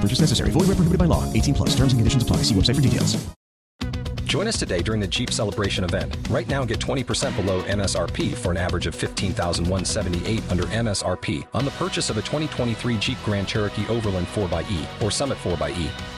Purchase necessary. Void where prohibited by law. 18 plus. Terms and conditions apply. See website for details. Join us today during the Jeep Celebration event. Right now, get 20% below MSRP for an average of 15178 under MSRP on the purchase of a 2023 Jeep Grand Cherokee Overland 4xE or Summit 4xE.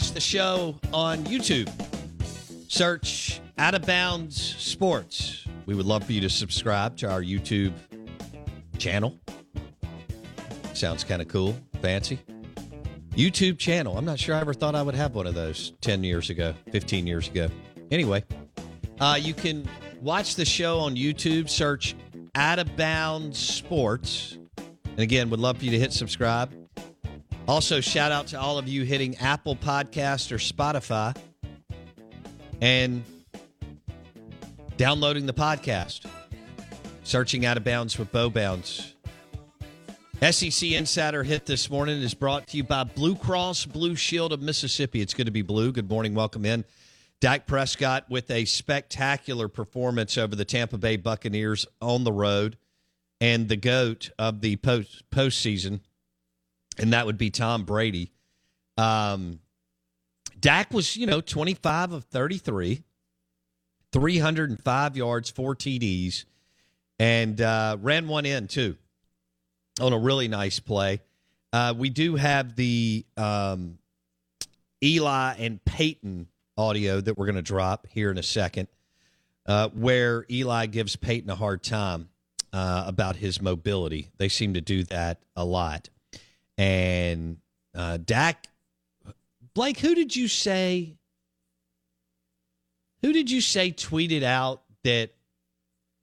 watch the show on YouTube. Search Out of Bounds Sports. We would love for you to subscribe to our YouTube channel. Sounds kind of cool, fancy. YouTube channel. I'm not sure I ever thought I would have one of those 10 years ago, 15 years ago. Anyway, uh, you can watch the show on YouTube. Search Out of Bounds Sports. And again, would love for you to hit subscribe. Also, shout out to all of you hitting Apple Podcast or Spotify and downloading the podcast. Searching Out of Bounds with Bo Bounds. SEC Insider Hit this morning is brought to you by Blue Cross Blue Shield of Mississippi. It's good to be blue. Good morning. Welcome in. Dak Prescott with a spectacular performance over the Tampa Bay Buccaneers on the road and the GOAT of the post postseason, and that would be Tom Brady. Um, Dak was, you know, 25 of 33, 305 yards, four TDs, and uh, ran one in, too, on a really nice play. Uh, we do have the um, Eli and Peyton audio that we're going to drop here in a second, uh, where Eli gives Peyton a hard time uh, about his mobility. They seem to do that a lot. And uh, Dak, Blake, who did you say? Who did you say tweeted out that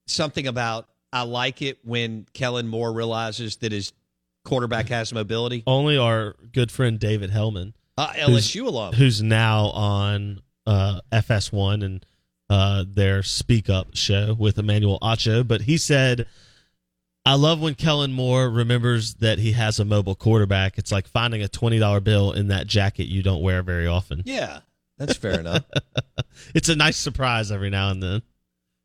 something about I like it when Kellen Moore realizes that his quarterback has mobility? Only our good friend David Helman, Uh, who's- LSU alum. who's now on uh, FS1 and uh, their Speak Up show with Emmanuel Acho. But he said, I love when Kellen Moore remembers that he has a mobile quarterback. It's like finding a $20 bill in that jacket you don't wear very often. Yeah, that's fair enough. It's a nice surprise every now and then.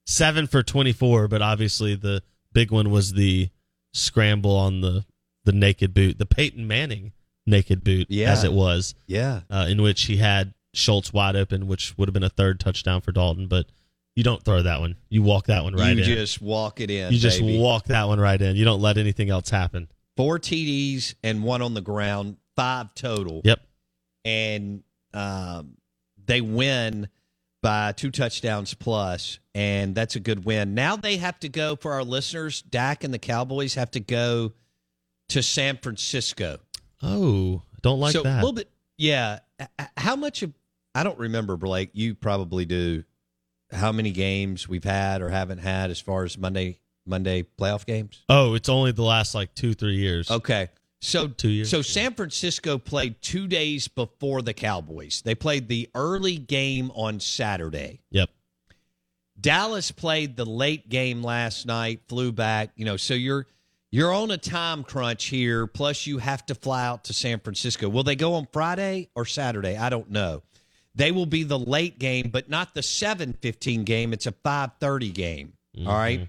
Seven for 24, but obviously the big one was the scramble on the, the naked boot, the Peyton Manning naked boot, Yeah. as it was Yeah. uh, in which he had Schultz wide open, which would have been a third touchdown for Dalton. But you don't throw that one; you walk that one right you in. You just walk it in. you just baby. walk that one right in. You don't let anything else happen. four TDs and one on the ground, five total. Yep. And um, they win by two touchdowns plus, and that's a good win. Now they have to go for our listeners. Dak and the Cowboys have to go to San Francisco. Oh, don't like so that. a little bit, yeah. How much of I don't remember, Blake. You probably do. How many games we've had or haven't had as far as Monday Monday playoff games? oh, it's only the last like two three years. Okay. So Two years, So. San Francisco played two days before the Cowboys. They played the early game on Saturday. Yep. Dallas played the late game last night, flew back, you know, so you're you're on a time crunch here, plus you have to fly out to San Francisco. Will they go on Friday or Saturday? I don't know. They will be the late game, but not the 7:15 game. It's a 5:30 game. All right?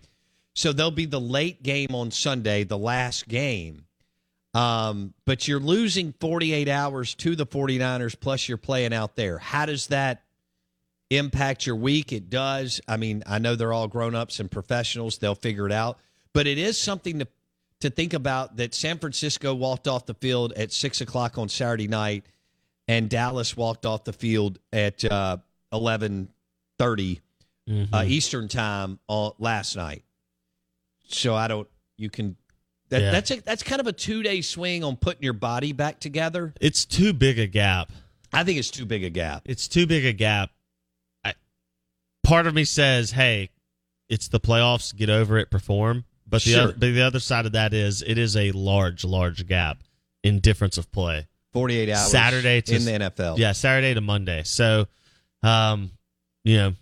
So they'll be the late game on Sunday, the last game. Um, but you're losing 48 hours to the 49ers plus you're playing out there. How does that impact your week. It does. I mean, I know they're all grown ups and professionals. They'll figure it out. But it is something to to think about that San Francisco walked off the field at six o'clock on Saturday night, and Dallas walked off the field at uh, eleven thirty uh, Eastern time on last night. So I don't. You can. That, Yeah. That's a, that's kind of a two day swing on putting your body back together. It's too big a gap. I think it's too big a gap. It's too big a gap. I, part of me says, "Hey, it's the playoffs. Get over it. Perform." But the Sure. other, but the other side of that is it is a large, large gap in difference of play. Forty eight hours Saturday to in the NFL. Yeah, Saturday to Monday. So, um, you know,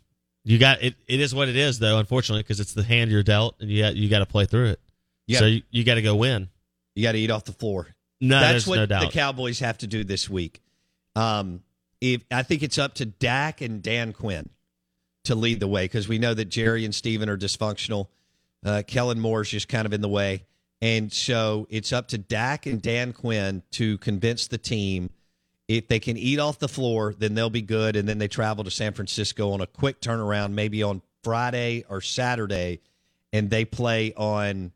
you got it. It is what it is, though. Unfortunately, because it's the hand you're dealt, and you got, you got to play through it. You so gotta- you, you got to go win. You got to eat off the floor. No, That's what no the. Cowboys have to do this week. Um, if I think it's up to Dak and Dan Quinn to lead the way because we know that Jerry and Stephen are dysfunctional. Uh, Kellen Moore's just kind of in the way, and so it's up to Dak and Dan Quinn to convince the team. If they can eat off the floor, then they'll be good, and then they travel to San Francisco on a quick turnaround, maybe on Friday or Saturday, and they play on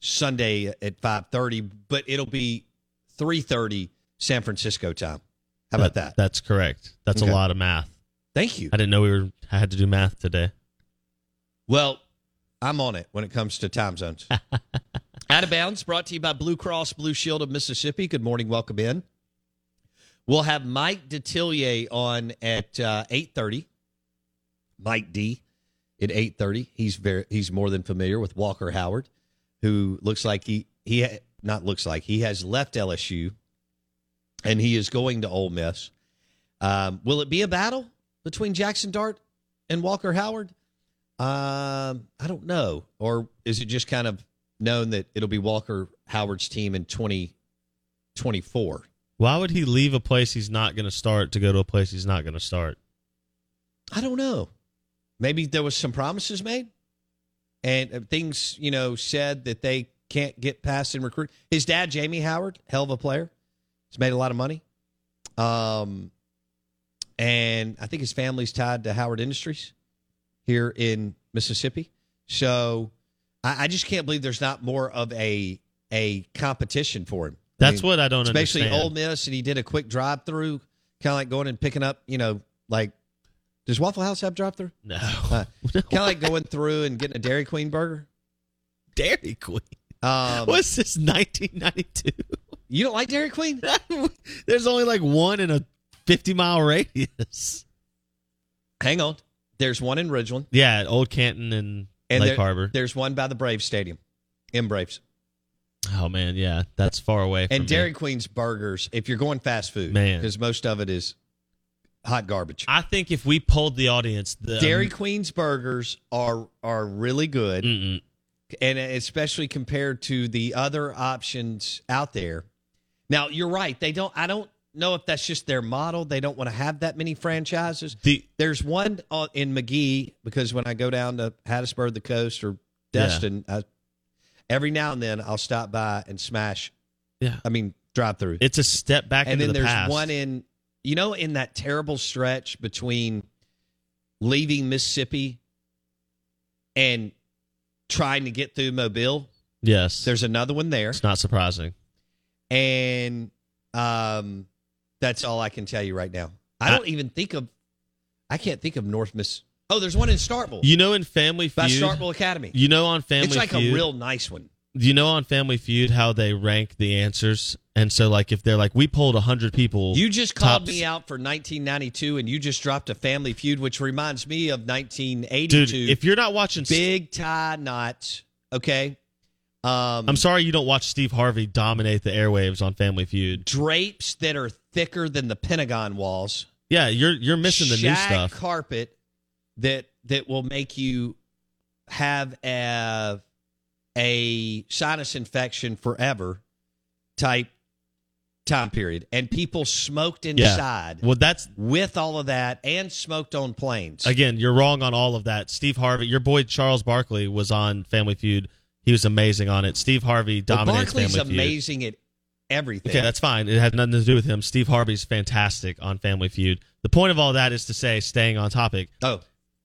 Sunday at five thirty, but it'll be three thirty San Francisco time. How about that? That's correct. That's Okay. a lot of math. Thank you. I didn't know we were. I had to do math today. Well, I'm on it when it comes to time zones. Out of bounds, brought to you by Blue Cross Blue Shield of Mississippi. Good morning, welcome in. We'll have Mike Detillier on at uh, eight thirty. Mike D at eight thirty. He's very he's more than familiar with Walker Howard, who looks like he he not looks like he has left LSU, and he is going to Ole Miss. Um, will it be a battle between Jaxson Dart and Walker Howard? Um, I don't know. Or is it just kind of known that it'll be Walker Howard's team in 2024? Why would he leave a place he's not going to start to go to a place he's not going to start? I don't know. Maybe there was some promises made and uh, things, you know, said that they can't get past in recruit. His dad, Jamie Howard, hell of a player. He's made a lot of money. Um, and I think his family's tied to Howard Industries here in Mississippi. So I, I just can't believe there's not more of a a competition for him. I That's what I don't especially understand. Ole Miss, and he did a quick drive through, kind of like going and picking up, you know, like does Waffle House have drive through? No, Uh, kind of like going through and getting a Dairy Queen burger. Dairy Queen. Um, What's this? 1992. You don't like Dairy Queen? There's only like one in a 50 mile radius. Hang on. There's one in Ridgeland, Yeah, at Old Canton and, and Lake there- Harbor. There's one by the Braves Stadium, in Braves. Oh man, yeah, that's far away. From And me. Dairy Queen's burgers, if you're going fast food, Man. because most of it is hot garbage. I think if we polled the audience, the um, Dairy Queen's burgers are are really good, Mm-mm. and especially compared to the other options out there. Now you're right; they don't. I don't know if that's just their model. They don't want to have that many franchises. The There's one in Magee because when I go down to Hattiesburg, the coast, or Destin, I, every now and then I'll stop by and smash. Yeah. I mean drive through. it's a step back and then the there's past. one in you know in that terrible stretch between leaving Mississippi and trying to get through Mobile. yes, There's another one there, it's not surprising. and um, that's all I can tell you right now. I I- don't even think of. I can't think of North Miss. Oh, there's one in Starkville You know, in Family by Feud, Starkville Academy. you know on Family it's like Feud, a real nice one. you know on Family Feud how they rank the answers, and so like if they're like we polled hundred people, You just called tops- me out for 1992, and you just dropped a Family Feud, which reminds me of 1982. dude. If you're not watching, big tie knots. Okay, Um, I'm sorry you don't watch Steve Harvey dominate the airwaves on Family Feud. drapes that are thicker than the Pentagon walls. Yeah, you're you're missing the new shag stuff. carpet that that will make you have a a sinus infection forever type time period and people smoked inside Well, that's with all of that and smoked on planes again, you're wrong on all of that. Steve Harvey, your boy Charles Barkley was on Family Feud. He was amazing on it. Steve Harvey well, dominates Barkley's Family Feud. amazing at everything Okay, that's fine. It had nothing to do with him. Steve Harvey's fantastic on Family Feud. The point of all that is to say, staying on topic, oh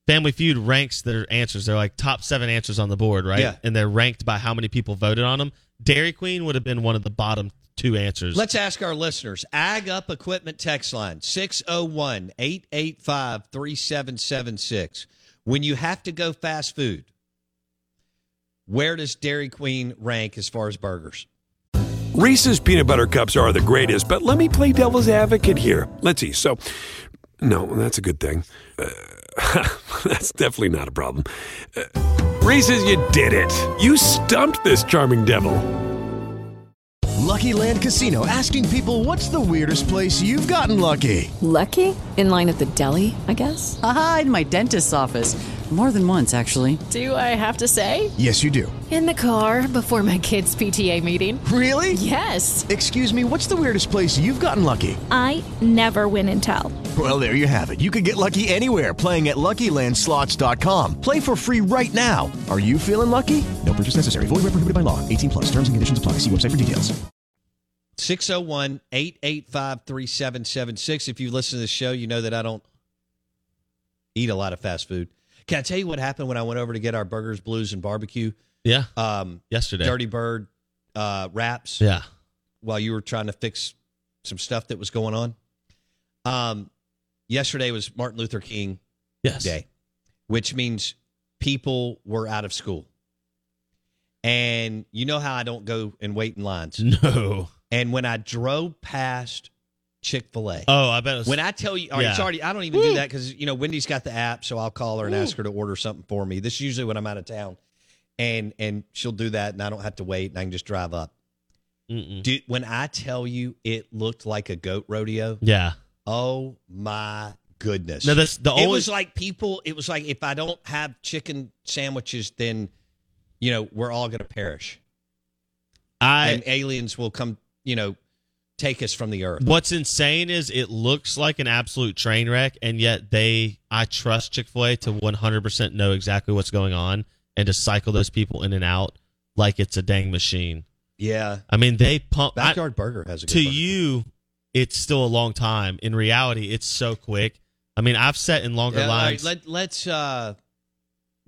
Family Feud ranks their answers. They're like top seven answers on the board, right? Yeah. And they're ranked by how many people voted on them. Dairy Queen would have been one of the bottom two answers. Let's ask our listeners. Ag Up Equipment text line 601 885 3776. When you have to go fast food, where does Dairy Queen rank as far as burgers? Reese's peanut butter cups are the greatest, but let me play devil's advocate here. Let's see. So, no, that's a good thing. Uh, that's definitely not a problem. Uh, Reese's, you did it. You stumped this charming devil. Lucky Land Casino asking people what's the weirdest place you've gotten lucky? Lucky? In line at the deli, I guess? Aha, in my dentist's office. More than once, actually. Do I have to say? Yes, you do. In the car before my kids' PTA meeting. Really? Yes. Excuse me, what's the weirdest place you've gotten lucky? I never win and tell. Well, there you have it. You can get lucky anywhere playing at LuckyLandSlots.com. Play for free right now. Are you feeling lucky? No purchase necessary. Void where prohibited by law. 18 plus. Terms and conditions apply. See website for details. 601 885 3776. If you listen to the show, you know that I don't eat a lot of fast food. Can I tell you what happened when I went over to get our burgers, blues, and barbecue? yeah, Um, yesterday. Dirty Bird uh, wraps Yeah. while you were trying to fix some stuff that was going on. Um, yesterday was Martin Luther King Yes. Day, which means people were out of school. And you know how I don't go and wait in lines. No. And when I drove past Chick fil A, Oh, I bet it was. when I tell you, all right, Yeah. it's already, I don't even do that because, you know, Wendy's got the app, so I'll call her and ask her to order something for me. This is usually when I'm out of town. And and she'll do that, and I don't have to wait, and I can just drive up. Dude, when I tell you it looked like a goat rodeo, yeah. oh my goodness. No, that's the it was like people, it was like if I don't have chicken sandwiches, then, you know, we're all going to perish. I. and aliens will come, you know, take us from the earth. What's insane is it looks like an absolute train wreck, and yet they. I trust Chick Fil A to 100% know exactly what's going on and to cycle those people in and out like it's a dang machine. Yeah. I mean, they pump. I- Backyard Burger has a good to burger. you, it's still a long time. In reality, it's so quick. I mean, I've sat in longer Yeah, all right, lines. let, let's uh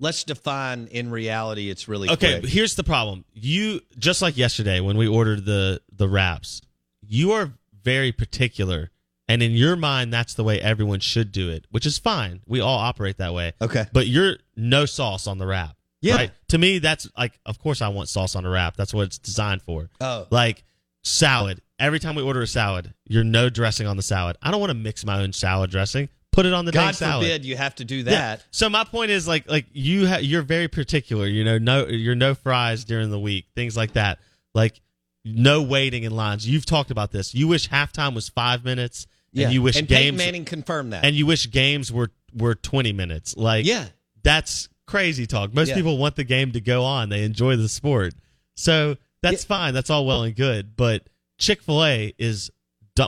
let's define in reality it's really okay, quick. here's the problem. You just like yesterday when we ordered the the wraps, you are very particular, and in your mind, that's the way everyone should do it, which is fine. We all operate that way. Okay. But you're no sauce on the wrap. Yeah. Right? To me, that's like, of course, I want sauce on a wrap. That's what it's designed for. Oh. Like salad. Every time we order a salad, you're no dressing on the salad. I don't want to mix my own salad dressing. Put it on the God salad. forbid you have to do that. Yeah. So my point is like like you ha- you're very particular. You know, no you're no fries during the week, things like that. Like no waiting in lines. You've talked about this. You wish halftime was five minutes, Yeah. and you wish and Peyton games Manning confirmed that. and you wish games were were twenty minutes. Like yeah. that's crazy talk. Most Yeah. people want the game to go on. They enjoy the sport. So that's fine. That's all well and good. But Chick fil A is,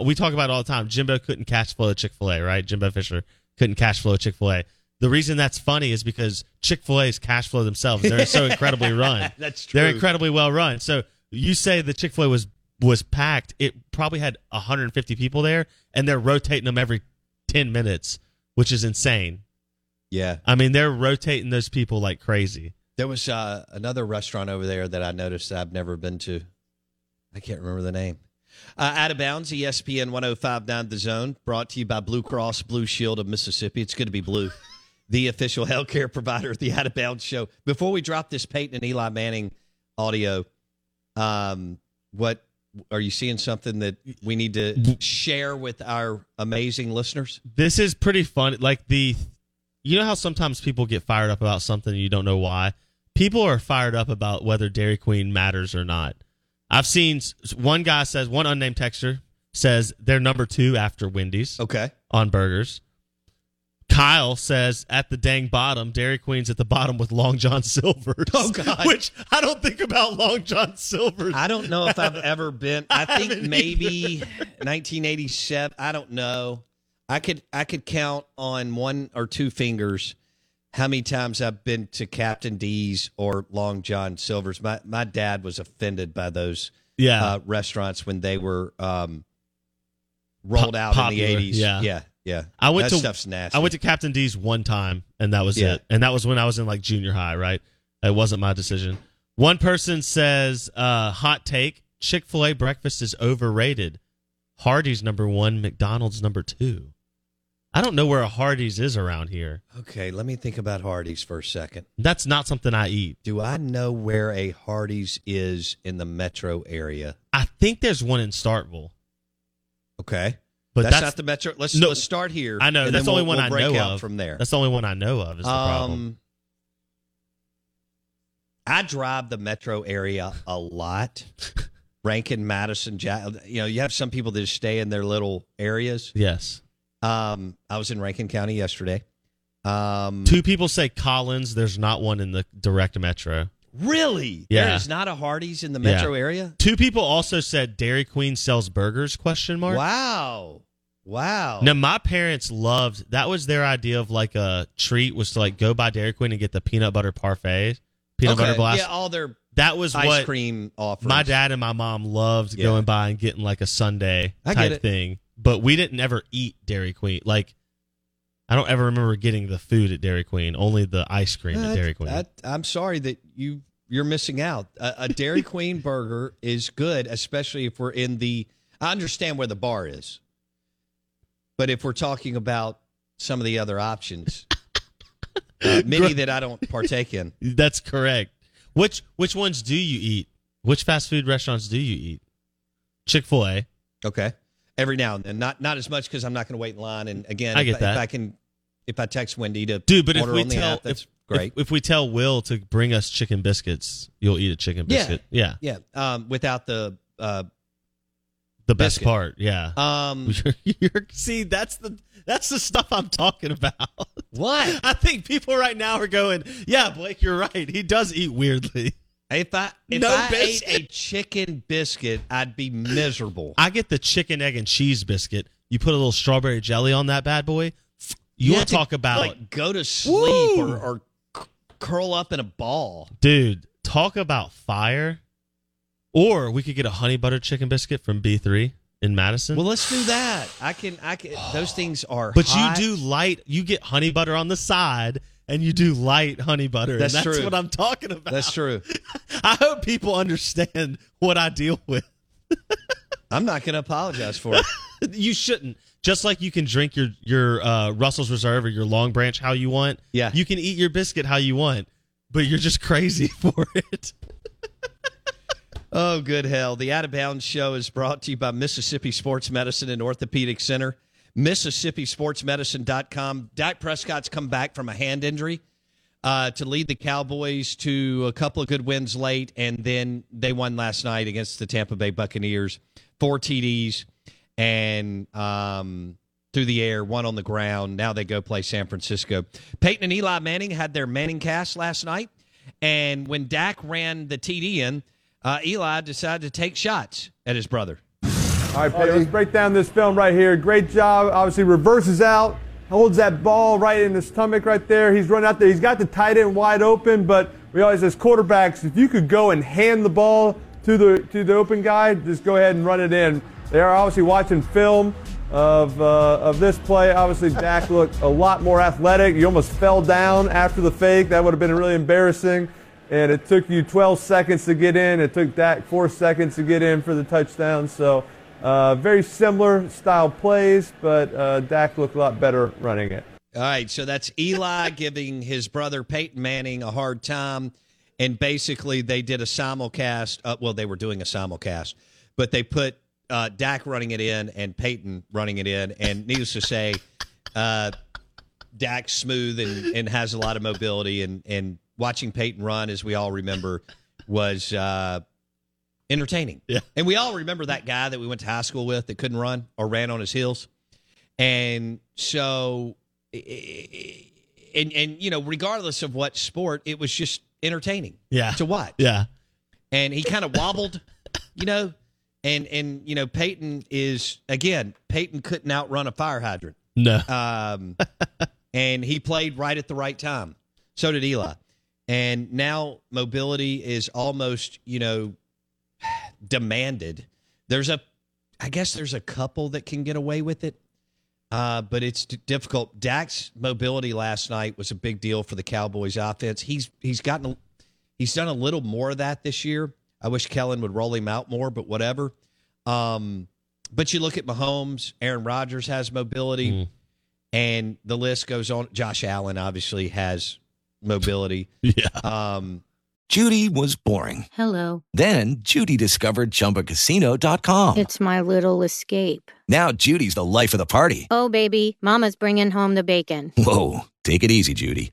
we talk about it all the time. Jimbo couldn't cash flow Chick fil A, right? Jimbo Fisher couldn't cash flow Chick fil A. The reason that's funny is because Chick fil A's cash flow themselves. They're so incredibly run. That's true. They're incredibly well run. So you say the Chick fil A was, was packed. It probably had 150 people there, and they're rotating them every 10 minutes, which is insane. Yeah. I mean, they're rotating those people like crazy. There was uh, another restaurant over there that I noticed that I've never been to. I can't remember the name. Uh, out of bounds, ESPN 1059 The Zone, brought to you by Blue Cross Blue Shield of Mississippi. It's good to be blue, the official healthcare provider of the Out of Bounds show. Before we drop this Peyton and Eli Manning audio, um, what are you seeing something that we need to share with our amazing listeners? This is pretty fun. Like the, you know how sometimes people get fired up about something and you don't know why. people are fired up about whether Dairy Queen matters or not. I've seen one guy says one unnamed texter says they're number two after Wendy's Okay. on burgers. Kyle says at the dang bottom, Dairy Queen's at the bottom with Long John Silver's. Oh, God. Which I don't think about Long John Silver's. I don't know if I've ever been. I think haven't maybe 1987. I don't know. I could I could count on one or two fingers how many times I've been to Captain D's or Long John Silver's. My my dad was offended by those Yeah. uh, restaurants when they were um, rolled out popular, in the 80s. yeah. yeah, yeah. I went that to stuff's nasty. I went to Captain D's one time, and that was Yeah. it. And that was when I was in like junior high. Right, it wasn't my decision. One person says, uh, "Hot take: Chick Fil A breakfast is overrated. Hardee's number one, McDonald's number two. I don't know where a Hardee's is around here. Okay, let me think about Hardee's for a second. That's not something I eat. Do I know where a Hardee's is in the metro area? I think there's one in Starkville. Okay. But that's, that's, not the metro. Let's No, let's start here. I know that's the only we'll- one we'll I break know out of from there. That's the only one I know of. Is the problem? Um, I drive the metro area a lot. Rankin, Madison, Jack. You know, you have some people that just stay in their little areas. Yes. Um, I was in Rankin County yesterday. Um, Two people say Collins. There's not one in the direct metro. Really? Yeah. There is not a Hardee's in the Yeah. metro area. Two people also said Dairy Queen sells burgers? Question mark. Wow. Wow. Now my parents loved that was their idea of like a treat was to like go by Dairy Queen and get the peanut butter parfait, peanut Okay, butter blast. Yeah, all their that was ice what cream offerings. my dad and my mom loved Yeah. going by and getting like a Sunday type thing. But we didn't ever eat Dairy Queen. Like I don't ever remember getting the food at Dairy Queen, only the ice cream at Dairy Queen. that- I'm sorry that you you're missing out. A, a Dairy Queen burger is good, especially if we're in the. I understand where the bar is, but if we're talking about some of the other options, uh, many that I don't partake in. That's correct. Which which ones do you eat? Which fast food restaurants do you eat? Chick Fil A. Okay, every now and then, not not as much because I'm not going to wait in line. And again, I if, get if that. I can, if I text Wendy to Dude, but if order we on the tell app, that's if, great. If, if we tell Will to bring us chicken biscuits, you'll eat a chicken Yeah. biscuit. Yeah, yeah, um, without the. Uh, the best Biscuit. part. Yeah. um, You're- see, that's the that's the stuff I'm talking about. what? I think people right now are going, "Yeah, Blake, you're right. He does eat weirdly." If I if No I ate a chicken biscuit, I'd be miserable. I get the chicken egg and cheese biscuit. You put a little strawberry jelly on that bad boy. You to talk about, like go to sleep Woo! or, or c- curl up in a ball. dude? Talk about fire. Or we could get a honey butter chicken biscuit from B3 in Madison. Well, let's do that. I can. I can. Those things are. But hot. you do light. You get honey butter on the side, and you do light honey butter. That's and that's true. what I'm talking about. That's true. I hope people understand what I deal with. I'm not going to apologize for it. you shouldn't. Just like you can drink your your uh, Russell's Reserve or your Long Branch how you want. Yeah. You can eat your biscuit how you want, but you're just crazy for it. Oh, good hell. The Out of Bounds show is brought to you by Mississippi Sports Medicine and Orthopedic Center. MississippiSportsMedicine.com. Dak Prescott's come back from a hand injury uh, to lead the Cowboys to a couple of good wins late, and then they won last night against the Tampa Bay Buccaneers. Four TDs and um, through the air, one on the ground. Now they go play San Francisco. Peyton and Eli Manning had their Manning cast last night, and when Dak ran the TD in, uh, Eli decided to take shots at his brother. All right, Peyton, let's break down this film right here. Great job. Obviously, reverses out, holds that ball right in the stomach right there. He's running out there. He's got the tight end wide open, but we always, as quarterbacks, if you could go and hand the ball to the to the open guy, just go ahead and run it in. They are obviously watching film of uh, of this play. Obviously, Dak looked a lot more athletic. You almost fell down after the fake. That would have been really embarrassing. And it took you 12 seconds to get in. It took Dak four seconds to get in for the touchdown. So. Uh, very similar style plays, but uh, Dak looked a lot better running it. All right, so that's Eli giving his brother Peyton Manning a hard time, and basically they did a simulcast. Uh, well, they were doing a simulcast, but they put uh, Dak running it in and Peyton running it in, and needless to say, uh, Dak's smooth and, and has a lot of mobility and and watching Peyton run, as we all remember, was uh, entertaining. Yeah. And we all remember that guy that we went to high school with that couldn't run or ran on his heels. And so, and, and you know, regardless of what sport, it was just entertaining Yeah. to watch. Yeah. And he kind of wobbled, you know, and, and, you know, Peyton is, again, Peyton couldn't outrun a fire hydrant. No. Um, and he played right at the right time. So did Eli. And now mobility is almost, you know, demanded. There's a, I guess there's a couple that can get away with it, uh, but it's d- difficult. Dak's mobility last night was a big deal for the Cowboys offense. He's he's gotten, a, he's done a little more of that this year. I wish Kellen would roll him out more, but whatever. Um, but you look at Mahomes, Aaron Rodgers has mobility, and the list goes on. Josh Allen obviously has mobility. Yeah. Um, Judy was boring. Hello. Then Judy discovered ChumbaCasino.com. It's my little escape. Now Judy's the life of the party. Oh, baby, Mama's bringing home the bacon. Whoa, take it easy, Judy.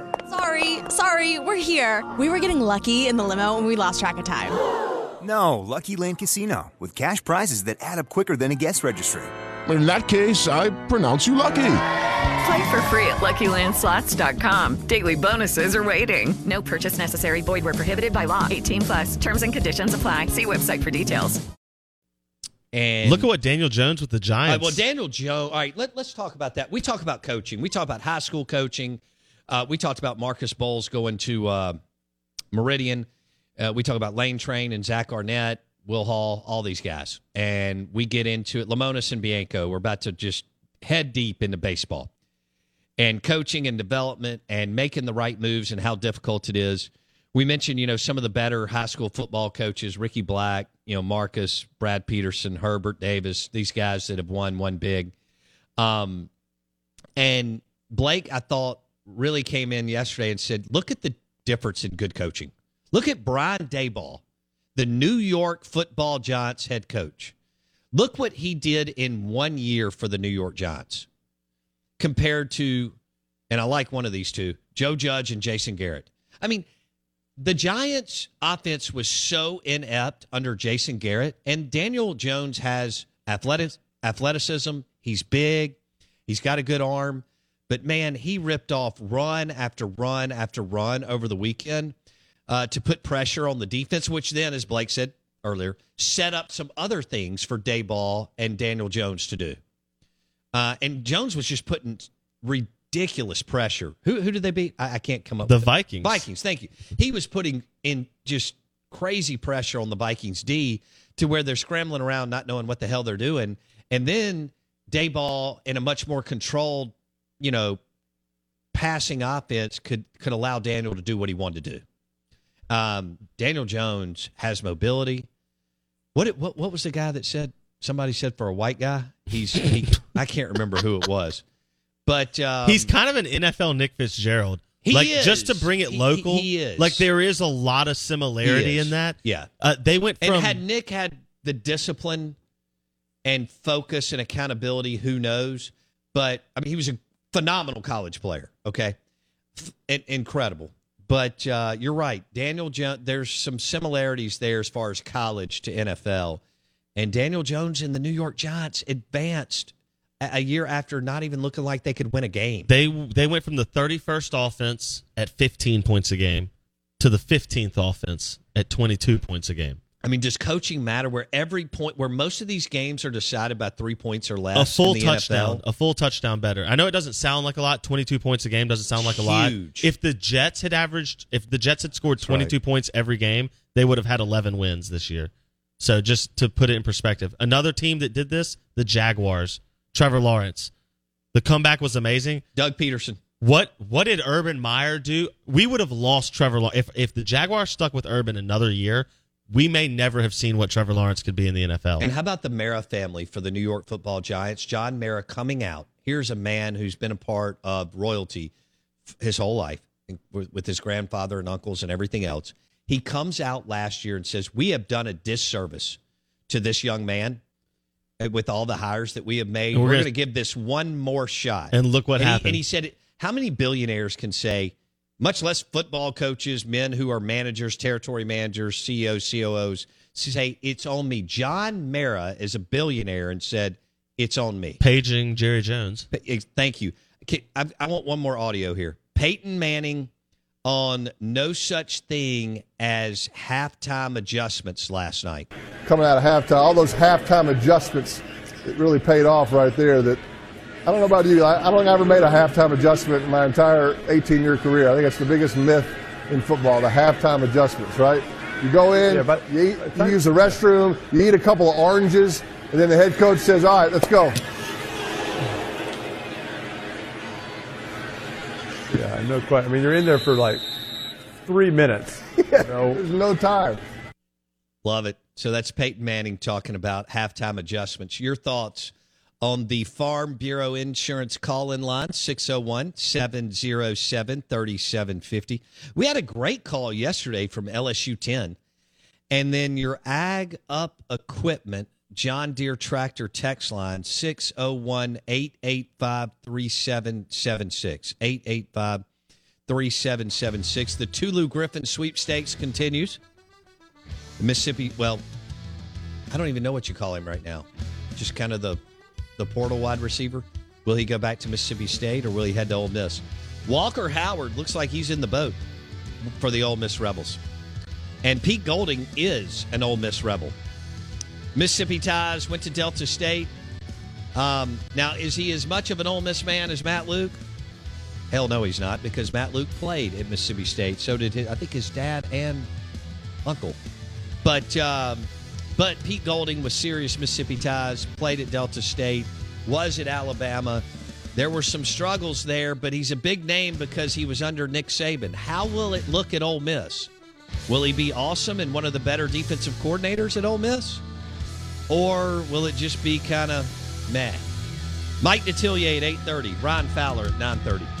Sorry, sorry, we're here. We were getting lucky in the limo and we lost track of time. No, Lucky Land Casino, with cash prizes that add up quicker than a guest registry. In that case, I pronounce you lucky. Play for free at LuckyLandSlots.com. Daily bonuses are waiting. No purchase necessary. Void where prohibited by law. 18 plus. Terms and conditions apply. See website for details. and Look at what Daniel Jones with the All right, Giants. well, Daniel Joe. All right, let, let's talk about that. We talk about coaching. We talk about high school coaching. Uh, we talked about Marcus Bowles going to uh, Meridian. Uh, we talk about Lane Train and Zach Arnett, Will Hall, all these guys. And we get into it. Lemonis and Bianco, we're about to just head deep into baseball and coaching and development and making the right moves and how difficult it is. We mentioned, you know, some of the better high school football coaches, Ricky Black, you know, Marcus, Brad Peterson, Herbert Davis, these guys that have won one big. Um, and Blake, I thought, really came in yesterday and said, look at the difference in good coaching. Look at Brian Daboll, the New York football Giants head coach. Look what he did in one year for the New York Giants compared to, and I like one of these two, Joe Judge and Jason Garrett. I mean, the Giants' offense was so inept under Jason Garrett, and Daniel Jones has athletic, athleticism. He's big, he's got a good arm, but man, he ripped off run after run after run over the weekend uh, to put pressure on the defense, which then, as Blake said earlier, set up some other things for Daboll and Daniel Jones to do. Uh, and Jones was just putting ridiculous pressure. Who who did they beat? I, I can't come up. The it. Vikings. Vikings. Thank you. He was putting in just crazy pressure on the Vikings D to where they're scrambling around, not knowing what the hell they're doing. And then Daboll in a much more controlled, you know, passing offense could could allow Daniel to do what he wanted to do. Um, Daniel Jones has mobility. What it, what what was the guy that said? Somebody said for a white guy, he's he. I can't remember who it was, but um, He's kind of an NFL Nick Fitzgerald. He like is. just to bring it local. he is. Like there is a lot of similarity in that. Yeah. Uh, they went from and had Nick had the discipline and focus and accountability, who knows? But I mean, he was a phenomenal college player. Okay, F- incredible. But uh, you're right, Daniel. There's some similarities there as far as college to NFL, and Daniel Jones and the New York Giants advanced a, a year after not even looking like they could win a game. they they went from the 31st offense at 15 points a game to the 15th offense at 22 points a game. I mean, does coaching matter? Where every point, where most of these games are decided by three points or less. a full in the touchdown, NFL? a full touchdown better. I know it doesn't sound like a lot. 22 points a game doesn't sound like a lot. If the Jets had averaged, if the Jets had scored 22 right. points every game, they would have had 11 wins this year. So just to put it in perspective, another team that did this, the Jaguars, Trevor Lawrence. The comeback was amazing. Doug Pederson. What what did Urban Meyer do? We would have lost Trevor Lawrence if if the Jaguars stuck with Urban another year. We may never have seen what Trevor Lawrence could be in the NFL. And how about the Mara family for the New York Football Giants? John Mara coming out. Here's a man who's been a part of royalty his whole life with, his grandfather and uncles and everything else. He comes out last year and says, "We have done a disservice to this young man." uh, With all the hires that we have made, And we're, we're going gonna- give this one more shot. And look what and he- happened. and he said, "How many billionaires can say, much less football coaches, men who are managers, territory managers, CEOs, COOs, say it's on me." John Mara is a billionaire and said, "It's on me." Paging Jerry Jones. Thank you. I, I want one more audio here. Peyton Manning on no such thing as halftime adjustments last night. coming out of halftime, all those halftime adjustments, it really paid off right there. That I don't know about you, I, I don't think I ever made a halftime adjustment in my entire 18 year career. I think it's the biggest myth in football, the halftime adjustments, right? You go in, Yeah, but- you, eat, you use the restroom, you eat a couple of oranges, and then the head coach says, All right, let's go. Yeah, no question. I mean, you're in there for like three minutes. Yeah, there's no time. Love it. So that's Peyton Manning talking about halftime adjustments. Your thoughts on the Farm Bureau Insurance call in line 601 707 3750. We had a great call yesterday from LSU 10. And then your Ag Up Equipment John Deere Tractor text line 601 885 3776. 885 3776. The Tulu Griffin sweepstakes continues. The Mississippi, well, I don't even know what you call him right now. Just kind of the the portal wide receiver. Will he go back to Mississippi State or will he head to Ole Miss? Walker Howard looks like he's in the boat for the Ole Miss Rebels. And Pete Golding is an Ole Miss Rebel. Mississippi ties went to Delta State. Um, now, is he as much of an Ole Miss man as Matt Luke? Hell no, he's not, because Matt Luke played at Mississippi State. So did his, I think his dad and uncle. But um, but Pete Golding was serious Mississippi ties, played at Delta State, was at Alabama. There were some struggles there, but he's a big name because he was under Nick Saban. How will it look at Ole Miss? Will he be awesome and one of the better defensive coordinators at Ole Miss? Or will it just be kind of meh? Mike Detillier at 8.30, Ron Fowler at 9.30.